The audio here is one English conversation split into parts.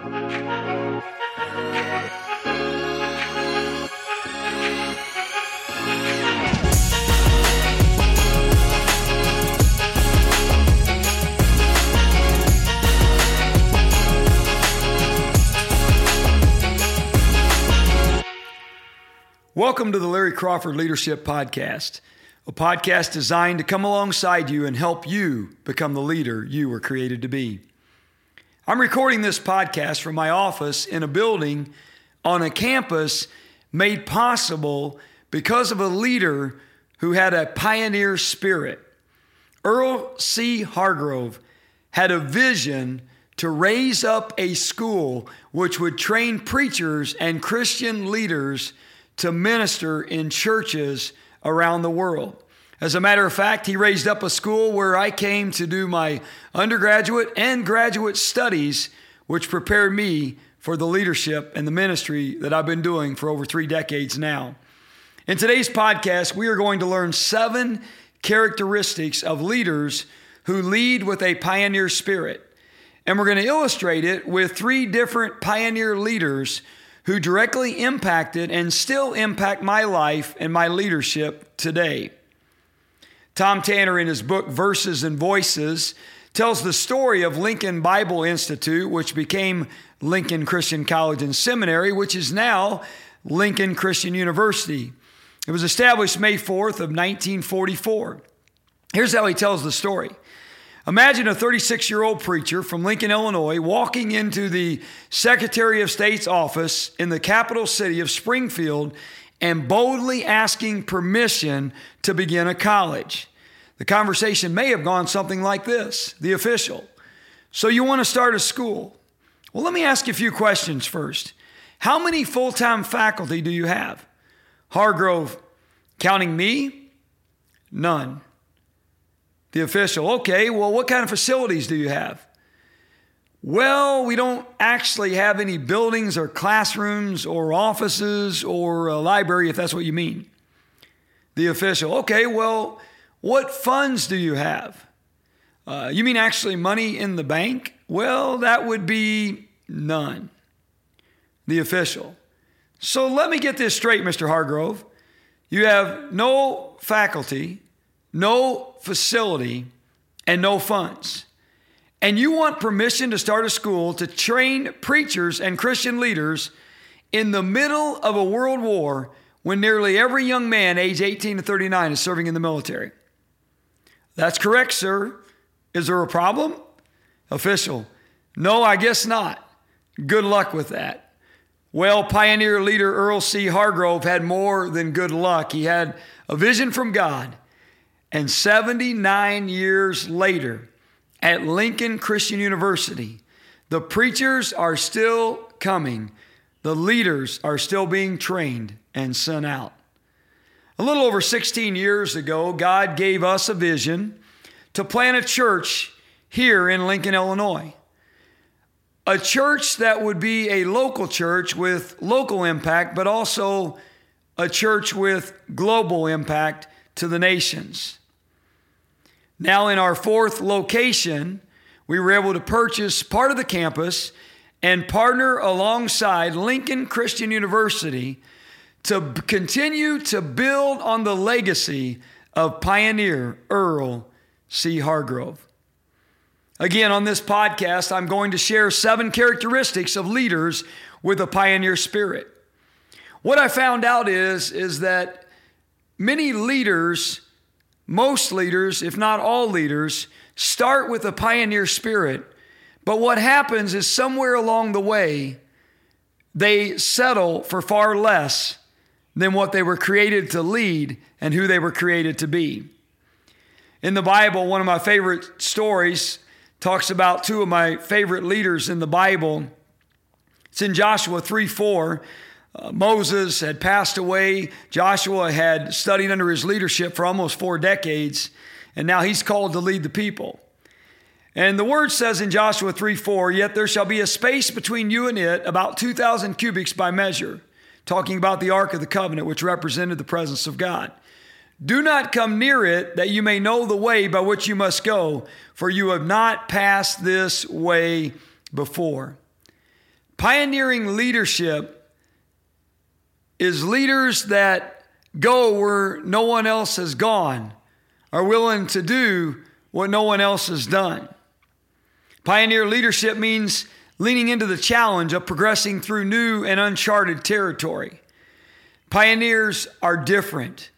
Welcome to the Larry Crawford Leadership Podcast, a podcast designed to come alongside you and help you become the leader you were created to be. I'm recording this podcast from my office in a building on a campus made possible because of a leader who had a pioneer spirit. Earl C. Hargrove had a vision to raise up a school which would train preachers and Christian leaders to minister in churches around the world. As a matter of fact, he raised up a school where I came to do my undergraduate and graduate studies, which prepared me for the leadership and the ministry that I've been doing for over three decades now. In today's podcast, we are going to learn seven characteristics of leaders who lead with a pioneer spirit. And we're going to illustrate it with three different pioneer leaders who directly impacted and still impact my life and my leadership today. Tom Tanner, in his book Verses and Voices, tells the story of Lincoln Bible Institute, which became Lincoln Christian College and Seminary, which is now Lincoln Christian University. It was established May 4th of 1944. Here's how he tells the story. Imagine a 36 year old preacher from Lincoln, Illinois, walking into the Secretary of State's office in the capital city of Springfield and boldly asking permission to begin a college. The conversation may have gone something like this The official, so you want to start a school? Well, let me ask you a few questions first. How many full time faculty do you have? Hargrove, counting me? None. The official, okay, well, what kind of facilities do you have? Well, we don't actually have any buildings or classrooms or offices or a library, if that's what you mean. The official, okay, well, what funds do you have? Uh, you mean actually money in the bank? Well, that would be none. The official. So let me get this straight, Mr. Hargrove. You have no faculty, no facility, and no funds. And you want permission to start a school to train preachers and Christian leaders in the middle of a world war when nearly every young man age 18 to 39 is serving in the military. That's correct, sir. Is there a problem? Official. No, I guess not. Good luck with that. Well, pioneer leader Earl C. Hargrove had more than good luck. He had a vision from God and 79 years later, at Lincoln Christian University, the preachers are still coming, the leaders are still being trained and sent out. A little over 16 years ago, God gave us a vision to plant a church here in Lincoln, Illinois. A church that would be a local church with local impact, but also a church with global impact to the nations. Now, in our fourth location, we were able to purchase part of the campus and partner alongside Lincoln Christian University to continue to build on the legacy of pioneer Earl C. Hargrove. Again, on this podcast, I'm going to share seven characteristics of leaders with a pioneer spirit. What I found out is, is that many leaders most leaders, if not all leaders, start with a pioneer spirit. But what happens is somewhere along the way, they settle for far less than what they were created to lead and who they were created to be. In the Bible, one of my favorite stories talks about two of my favorite leaders in the Bible. It's in Joshua 3 4. Uh, Moses had passed away. Joshua had studied under his leadership for almost four decades, and now he's called to lead the people. And the word says in Joshua 3 4, yet there shall be a space between you and it, about 2,000 cubits by measure, talking about the Ark of the Covenant, which represented the presence of God. Do not come near it, that you may know the way by which you must go, for you have not passed this way before. Pioneering leadership is leaders that go where no one else has gone, are willing to do what no one else has done. Pioneer leadership means leaning into the challenge of progressing through new and uncharted territory. Pioneers are different.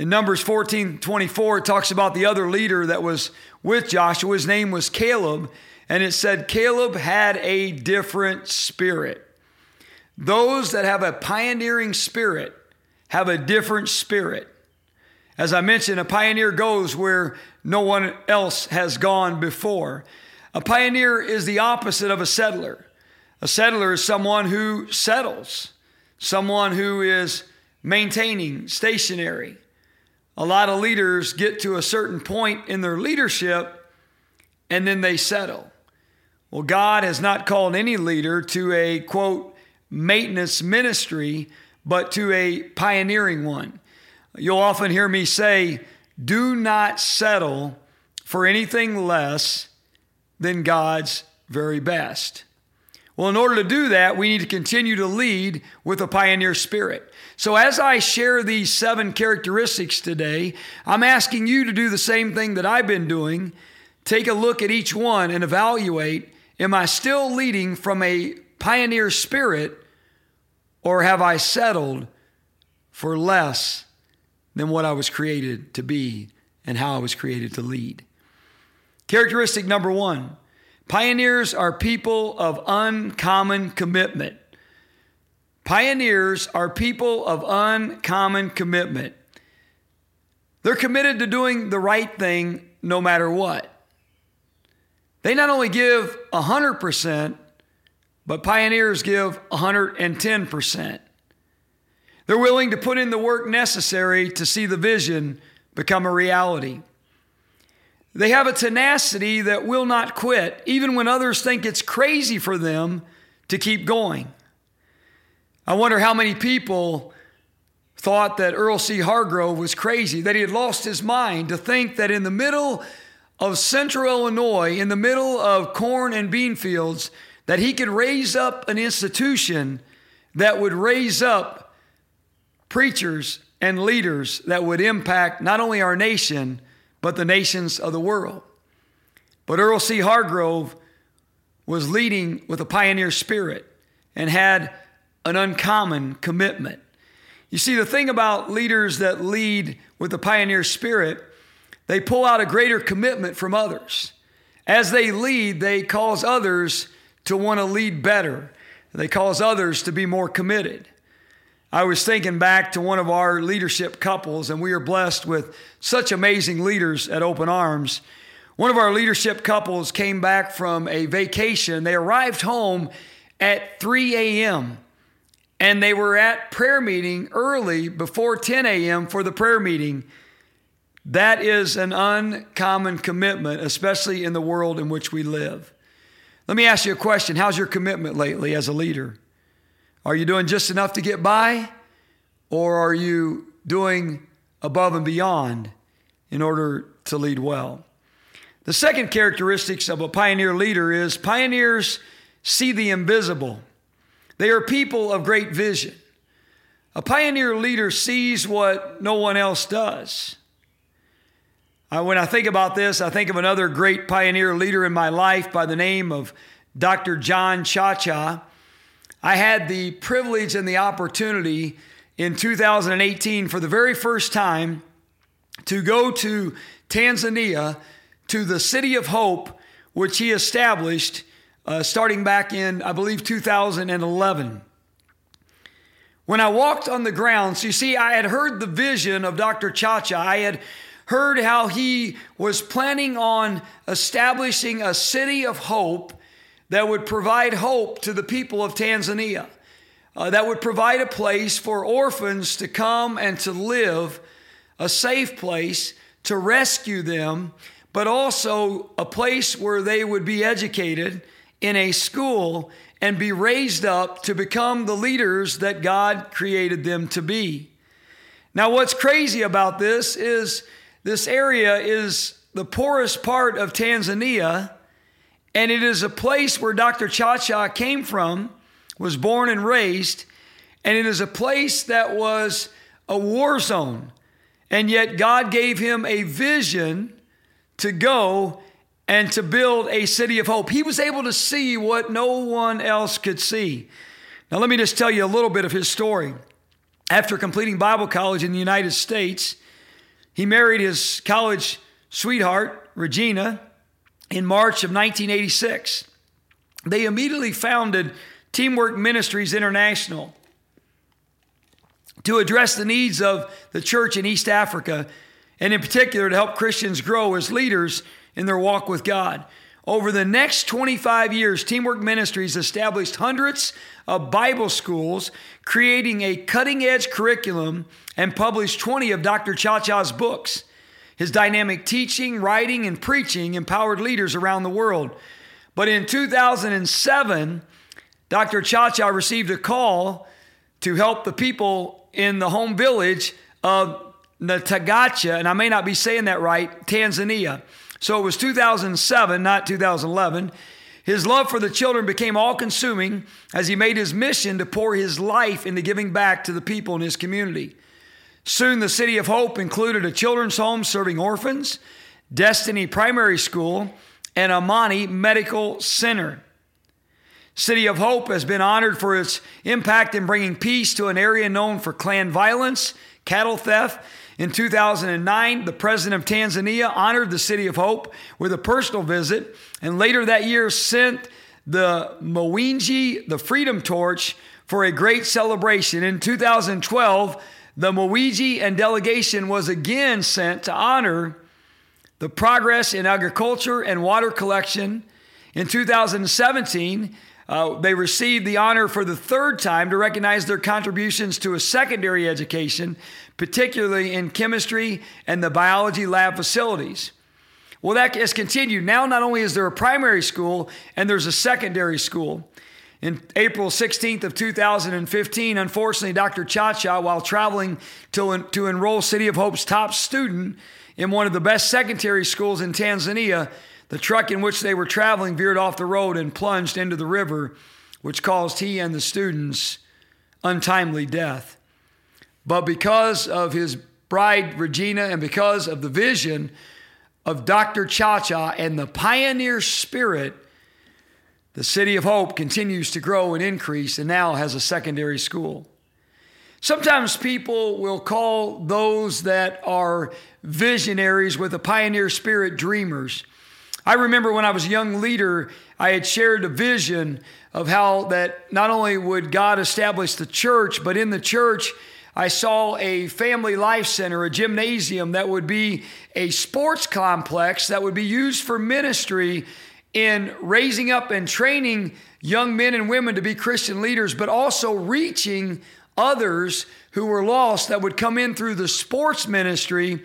In Numbers 14 24, it talks about the other leader that was with Joshua. His name was Caleb, and it said Caleb had a different spirit. Those that have a pioneering spirit have a different spirit. As I mentioned, a pioneer goes where no one else has gone before. A pioneer is the opposite of a settler. A settler is someone who settles, someone who is maintaining, stationary. A lot of leaders get to a certain point in their leadership and then they settle. Well, God has not called any leader to a quote maintenance ministry, but to a pioneering one. You'll often hear me say, do not settle for anything less than God's very best. Well, in order to do that, we need to continue to lead with a pioneer spirit. So, as I share these seven characteristics today, I'm asking you to do the same thing that I've been doing. Take a look at each one and evaluate Am I still leading from a pioneer spirit, or have I settled for less than what I was created to be and how I was created to lead? Characteristic number one pioneers are people of uncommon commitment. Pioneers are people of uncommon commitment. They're committed to doing the right thing no matter what. They not only give 100%, but pioneers give 110%. They're willing to put in the work necessary to see the vision become a reality. They have a tenacity that will not quit, even when others think it's crazy for them to keep going. I wonder how many people thought that Earl C. Hargrove was crazy, that he had lost his mind to think that in the middle of central Illinois, in the middle of corn and bean fields, that he could raise up an institution that would raise up preachers and leaders that would impact not only our nation, but the nations of the world. But Earl C. Hargrove was leading with a pioneer spirit and had an uncommon commitment. You see, the thing about leaders that lead with the pioneer spirit, they pull out a greater commitment from others. As they lead, they cause others to want to lead better. They cause others to be more committed. I was thinking back to one of our leadership couples, and we are blessed with such amazing leaders at Open Arms. One of our leadership couples came back from a vacation. They arrived home at 3 a.m and they were at prayer meeting early before 10 a.m. for the prayer meeting. That is an uncommon commitment, especially in the world in which we live. Let me ask you a question How's your commitment lately as a leader? Are you doing just enough to get by, or are you doing above and beyond in order to lead well? The second characteristics of a pioneer leader is pioneers see the invisible. They are people of great vision. A pioneer leader sees what no one else does. Uh, when I think about this, I think of another great pioneer leader in my life by the name of Dr. John Chacha. I had the privilege and the opportunity in 2018 for the very first time to go to Tanzania to the City of Hope, which he established uh, starting back in, I believe, 2011. When I walked on the grounds, you see, I had heard the vision of Dr. Chacha. I had heard how he was planning on establishing a city of hope that would provide hope to the people of Tanzania, uh, that would provide a place for orphans to come and to live, a safe place to rescue them, but also a place where they would be educated in a school and be raised up to become the leaders that God created them to be. Now, what's crazy about this is this area is the poorest part of Tanzania, and it is a place where Dr. Chacha came from was born and raised, and it is a place that was a war zone. And yet God gave him a vision to go and to build a city of hope. He was able to see what no one else could see. Now, let me just tell you a little bit of his story. After completing Bible college in the United States, he married his college sweetheart, Regina, in March of 1986. They immediately founded Teamwork Ministries International to address the needs of the church in East Africa, and in particular to help Christians grow as leaders in their walk with God. Over the next 25 years, Teamwork Ministries established hundreds of Bible schools, creating a cutting edge curriculum, and published 20 of Dr. Chacha's books. His dynamic teaching, writing, and preaching empowered leaders around the world. But in 2007, Dr. Chacha received a call to help the people in the home village of Natagacha, and I may not be saying that right, Tanzania. So it was 2007, not 2011. His love for the children became all consuming as he made his mission to pour his life into giving back to the people in his community. Soon, the City of Hope included a children's home serving orphans, Destiny Primary School, and Amani Medical Center. City of Hope has been honored for its impact in bringing peace to an area known for clan violence, cattle theft. In 2009, the president of Tanzania honored the City of Hope with a personal visit, and later that year sent the Mwenge, the Freedom Torch, for a great celebration. In 2012, the Mwenge and delegation was again sent to honor the progress in agriculture and water collection. In 2017, uh, they received the honor for the third time to recognize their contributions to a secondary education, particularly in chemistry and the biology lab facilities. Well, that has continued. Now, not only is there a primary school and there's a secondary school. In April 16th of 2015, unfortunately, Dr. Chacha, while traveling to, to enroll City of Hope's top student in one of the best secondary schools in Tanzania, the truck in which they were traveling veered off the road and plunged into the river, which caused he and the students untimely death. But because of his bride, Regina, and because of the vision of Dr. Chacha and the pioneer spirit, the City of Hope continues to grow and increase and now has a secondary school. Sometimes people will call those that are visionaries with a pioneer spirit dreamers. I remember when I was a young leader, I had shared a vision of how that not only would God establish the church, but in the church, I saw a family life center, a gymnasium that would be a sports complex that would be used for ministry in raising up and training young men and women to be Christian leaders, but also reaching others who were lost that would come in through the sports ministry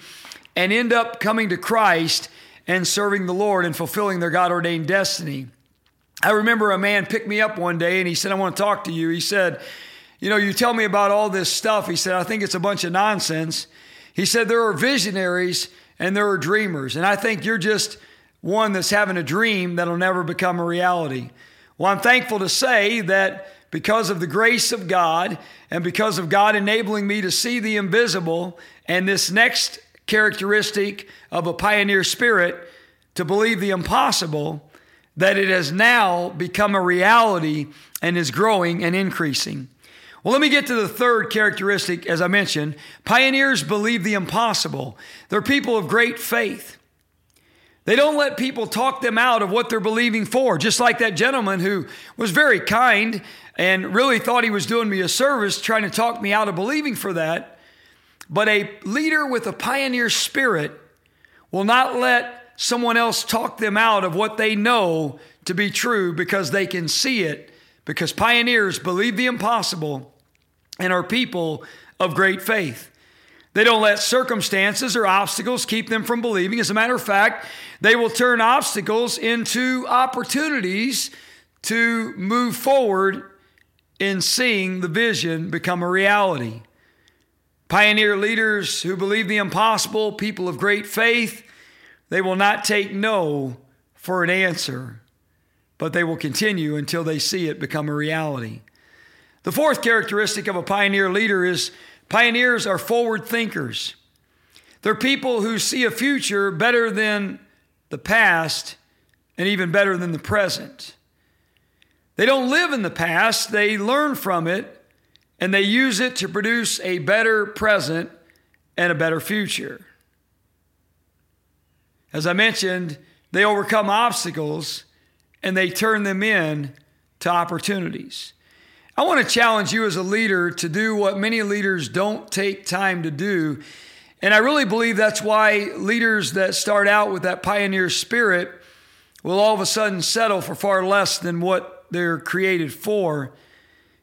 and end up coming to Christ and serving the Lord and fulfilling their God ordained destiny. I remember a man picked me up one day and he said, I want to talk to you. He said, You know, you tell me about all this stuff. He said, I think it's a bunch of nonsense. He said, There are visionaries and there are dreamers. And I think you're just one that's having a dream that'll never become a reality. Well, I'm thankful to say that because of the grace of God and because of God enabling me to see the invisible and this next characteristic of a pioneer spirit to believe the impossible, that it has now become a reality and is growing and increasing. Well, let me get to the third characteristic, as I mentioned. Pioneers believe the impossible. They're people of great faith. They don't let people talk them out of what they're believing for, just like that gentleman who was very kind and really thought he was doing me a service trying to talk me out of believing for that. But a leader with a pioneer spirit will not let someone else talk them out of what they know to be true because they can see it. Because pioneers believe the impossible and are people of great faith. They don't let circumstances or obstacles keep them from believing. As a matter of fact, they will turn obstacles into opportunities to move forward in seeing the vision become a reality. Pioneer leaders who believe the impossible, people of great faith, they will not take no for an answer, but they will continue until they see it become a reality. The fourth characteristic of a pioneer leader is pioneers are forward thinkers. They're people who see a future better than the past and even better than the present. They don't live in the past, they learn from it and they use it to produce a better present and a better future. As I mentioned, they overcome obstacles and they turn them in to opportunities. I want to challenge you as a leader to do what many leaders don't take time to do. And I really believe that's why leaders that start out with that pioneer spirit will all of a sudden settle for far less than what they're created for,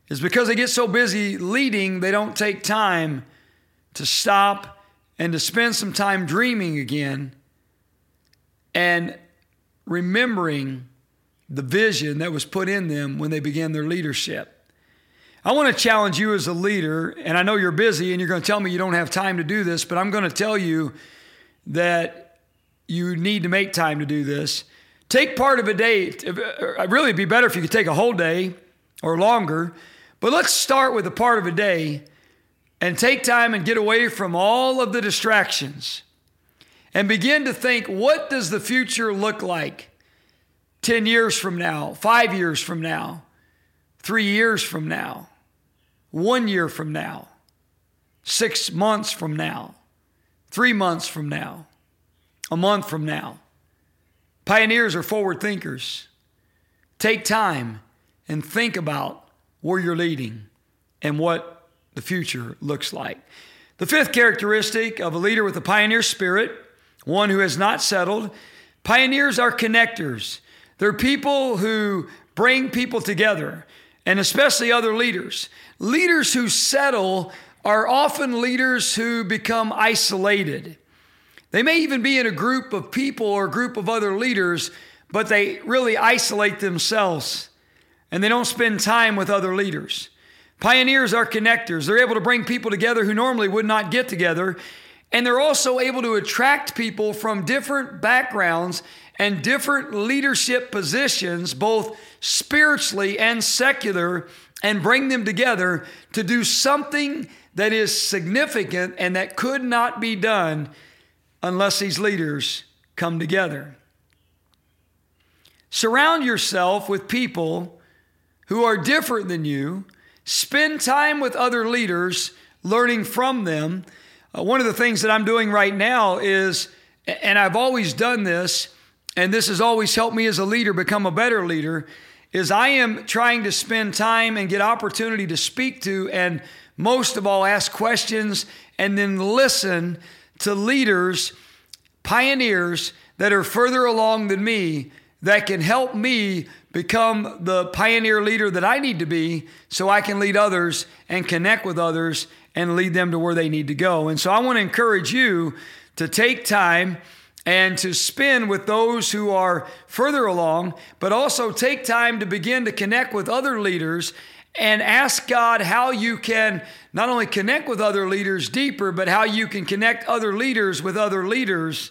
is because they get so busy leading, they don't take time to stop and to spend some time dreaming again and remembering the vision that was put in them when they began their leadership. I want to challenge you as a leader, and I know you're busy and you're going to tell me you don't have time to do this, but I'm going to tell you that you need to make time to do this. Take part of a day. Uh, really, it'd be better if you could take a whole day or longer, but let's start with a part of a day and take time and get away from all of the distractions and begin to think what does the future look like 10 years from now, five years from now, three years from now, one year from now, six months from now, three months from now, a month from now. Pioneers are forward thinkers. Take time and think about where you're leading and what the future looks like. The fifth characteristic of a leader with a pioneer spirit, one who has not settled, pioneers are connectors. They're people who bring people together, and especially other leaders. Leaders who settle are often leaders who become isolated. They may even be in a group of people or a group of other leaders, but they really isolate themselves and they don't spend time with other leaders. Pioneers are connectors. They're able to bring people together who normally would not get together. And they're also able to attract people from different backgrounds and different leadership positions, both spiritually and secular, and bring them together to do something that is significant and that could not be done unless these leaders come together. Surround yourself with people who are different than you. Spend time with other leaders, learning from them. Uh, one of the things that I'm doing right now is, and I've always done this, and this has always helped me as a leader become a better leader, is I am trying to spend time and get opportunity to speak to and most of all ask questions and then listen to leaders, pioneers that are further along than me that can help me become the pioneer leader that I need to be so I can lead others and connect with others and lead them to where they need to go. And so I want to encourage you to take time and to spend with those who are further along, but also take time to begin to connect with other leaders and ask God how you can not only connect with other leaders deeper, but how you can connect other leaders with other leaders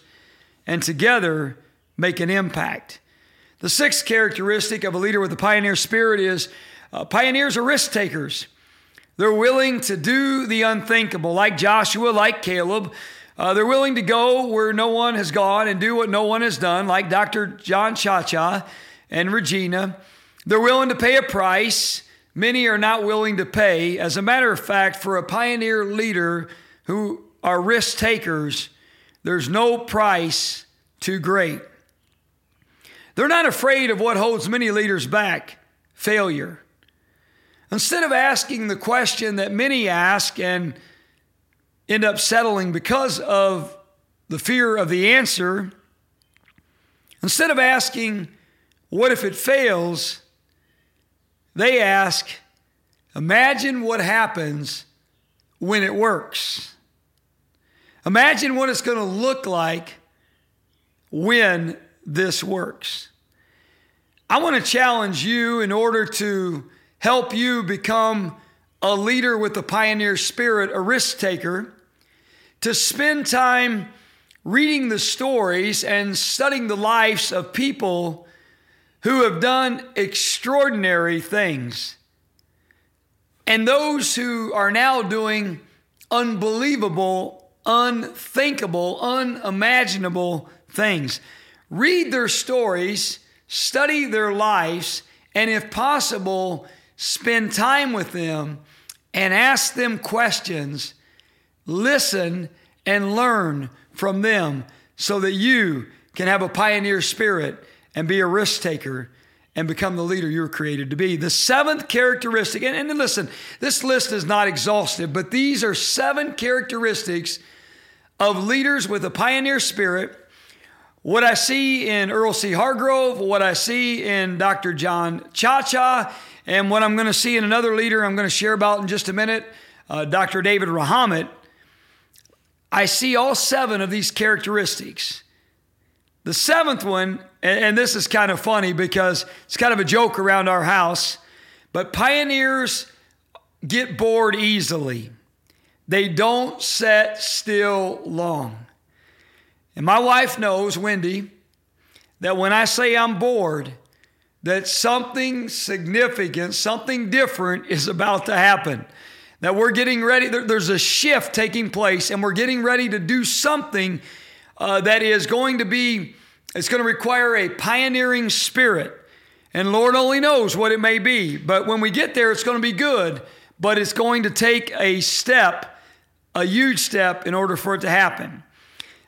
and together make an impact. The sixth characteristic of a leader with a pioneer spirit is uh, pioneers are risk takers. They're willing to do the unthinkable, like Joshua, like Caleb. Uh, they're willing to go where no one has gone and do what no one has done, like Dr. John Chacha and Regina. They're willing to pay a price. Many are not willing to pay. As a matter of fact, for a pioneer leader who are risk takers, there's no price too great. They're not afraid of what holds many leaders back failure. Instead of asking the question that many ask and end up settling because of the fear of the answer, instead of asking, What if it fails? they ask, Imagine what happens when it works. Imagine what it's going to look like when this works. I want to challenge you in order to help you become a leader with the pioneer spirit, a risk taker to spend time reading the stories and studying the lives of people who have done extraordinary things. and those who are now doing unbelievable, unthinkable, unimaginable things. Read their stories, study their lives, and if possible, spend time with them and ask them questions, listen, and learn from them so that you can have a pioneer spirit and be a risk taker and become the leader you were created to be. The seventh characteristic, and, and listen, this list is not exhaustive, but these are seven characteristics of leaders with a pioneer spirit. What I see in Earl C. Hargrove, what I see in Dr. John Chacha, and what I'm going to see in another leader I'm going to share about in just a minute, uh, Dr. David Rahamit, I see all seven of these characteristics. The seventh one, and this is kind of funny because it's kind of a joke around our house, but pioneers get bored easily. They don't sit still long. And my wife knows, Wendy, that when I say I'm bored, that something significant, something different is about to happen. That we're getting ready, there's a shift taking place, and we're getting ready to do something uh, that is going to be, it's going to require a pioneering spirit. And Lord only knows what it may be. But when we get there, it's going to be good, but it's going to take a step, a huge step, in order for it to happen.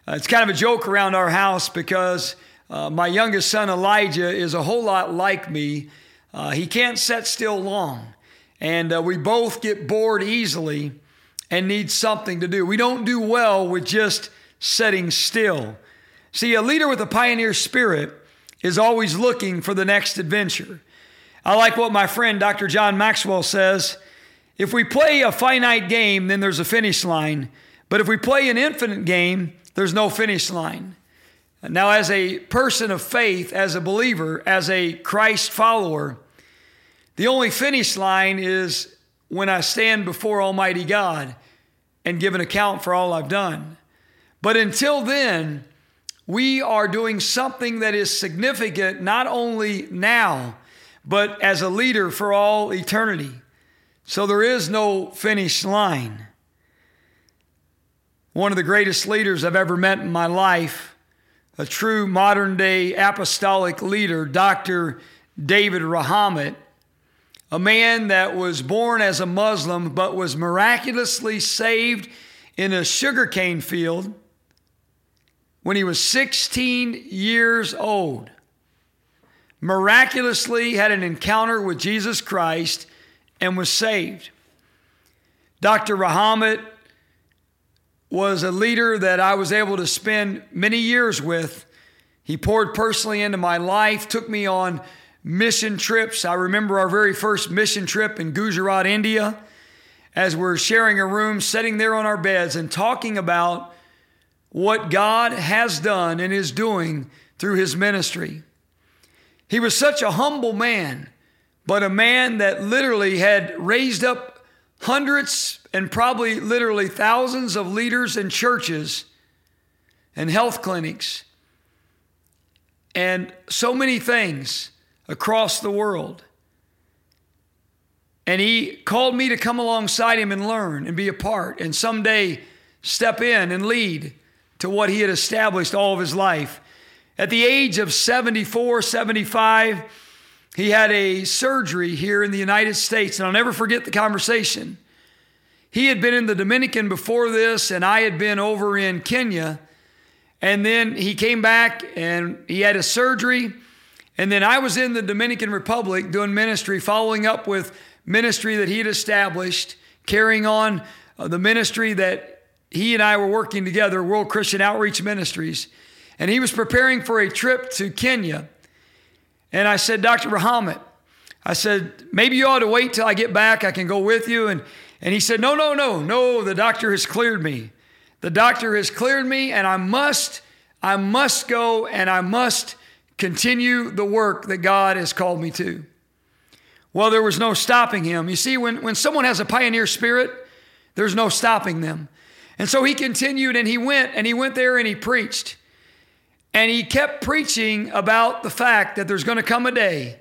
Uh, it's kind of a joke around our house because uh, my youngest son Elijah is a whole lot like me. Uh, he can't sit still long, and uh, we both get bored easily and need something to do. We don't do well with just sitting still. See, a leader with a pioneer spirit is always looking for the next adventure. I like what my friend Dr. John Maxwell says if we play a finite game, then there's a finish line. But if we play an infinite game, there's no finish line. Now, as a person of faith, as a believer, as a Christ follower, the only finish line is when I stand before Almighty God and give an account for all I've done. But until then, we are doing something that is significant not only now, but as a leader for all eternity. So there is no finish line. One of the greatest leaders I've ever met in my life, a true modern day apostolic leader, Dr. David Rahamit, a man that was born as a Muslim but was miraculously saved in a sugarcane field when he was 16 years old, miraculously had an encounter with Jesus Christ and was saved. Dr. Rahamit was a leader that I was able to spend many years with. He poured personally into my life, took me on mission trips. I remember our very first mission trip in Gujarat, India, as we're sharing a room, sitting there on our beds and talking about what God has done and is doing through his ministry. He was such a humble man, but a man that literally had raised up hundreds and probably literally thousands of leaders and churches and health clinics and so many things across the world. And he called me to come alongside him and learn and be a part and someday step in and lead to what he had established all of his life. At the age of 74, 75, he had a surgery here in the United States, and I'll never forget the conversation. He had been in the Dominican before this, and I had been over in Kenya. And then he came back and he had a surgery. And then I was in the Dominican Republic doing ministry, following up with ministry that he had established, carrying on uh, the ministry that he and I were working together, World Christian Outreach Ministries, and he was preparing for a trip to Kenya. And I said, Dr. Rahamit, I said, maybe you ought to wait till I get back. I can go with you. And, and he said, No, no, no, no, the doctor has cleared me. The doctor has cleared me, and I must, I must go and I must continue the work that God has called me to. Well, there was no stopping him. You see, when, when someone has a pioneer spirit, there's no stopping them. And so he continued and he went and he went there and he preached. And he kept preaching about the fact that there's going to come a day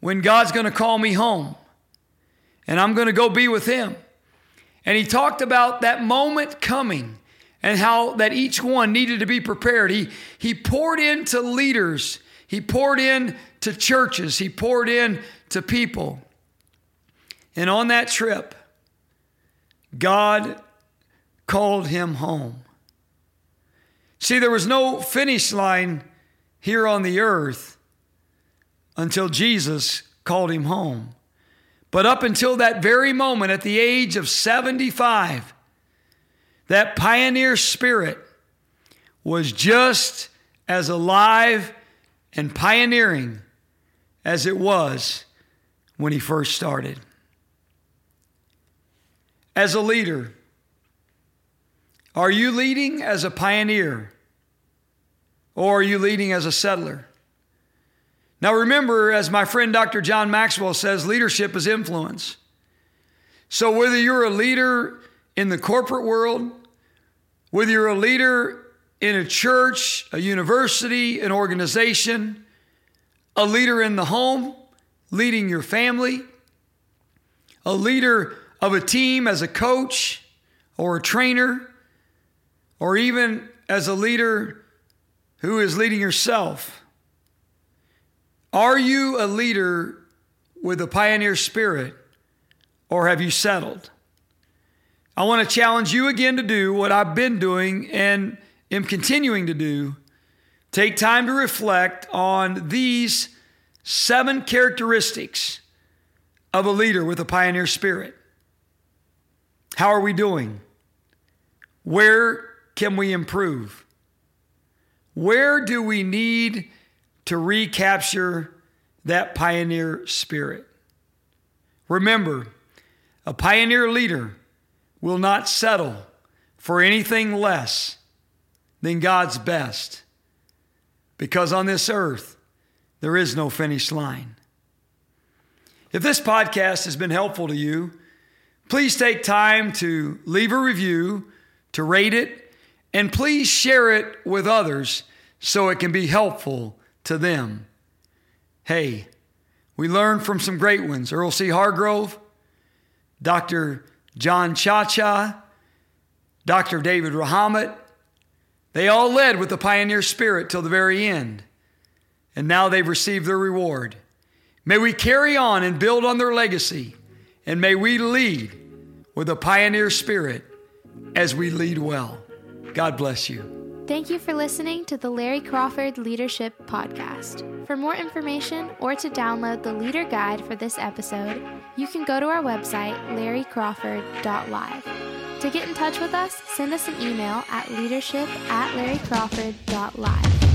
when God's going to call me home. and I'm going to go be with him. And he talked about that moment coming and how that each one needed to be prepared. He, he poured into leaders, he poured in to churches, he poured in to people. And on that trip, God called him home. See, there was no finish line here on the earth until Jesus called him home. But up until that very moment, at the age of 75, that pioneer spirit was just as alive and pioneering as it was when he first started. As a leader, are you leading as a pioneer or are you leading as a settler? Now, remember, as my friend Dr. John Maxwell says, leadership is influence. So, whether you're a leader in the corporate world, whether you're a leader in a church, a university, an organization, a leader in the home, leading your family, a leader of a team as a coach or a trainer, or even as a leader who is leading yourself. Are you a leader with a pioneer spirit or have you settled? I want to challenge you again to do what I've been doing and am continuing to do. Take time to reflect on these seven characteristics of a leader with a pioneer spirit. How are we doing? Where can we improve? Where do we need to recapture that pioneer spirit? Remember, a pioneer leader will not settle for anything less than God's best because on this earth, there is no finish line. If this podcast has been helpful to you, please take time to leave a review, to rate it, and please share it with others so it can be helpful to them. Hey, we learned from some great ones Earl C. Hargrove, Dr. John Chacha, Dr. David Rahamat. They all led with the pioneer spirit till the very end, and now they've received their reward. May we carry on and build on their legacy, and may we lead with a pioneer spirit as we lead well. God bless you. Thank you for listening to the Larry Crawford Leadership Podcast. For more information or to download the leader guide for this episode, you can go to our website, larrycrawford.live. To get in touch with us, send us an email at leadership at larrycrawford.live.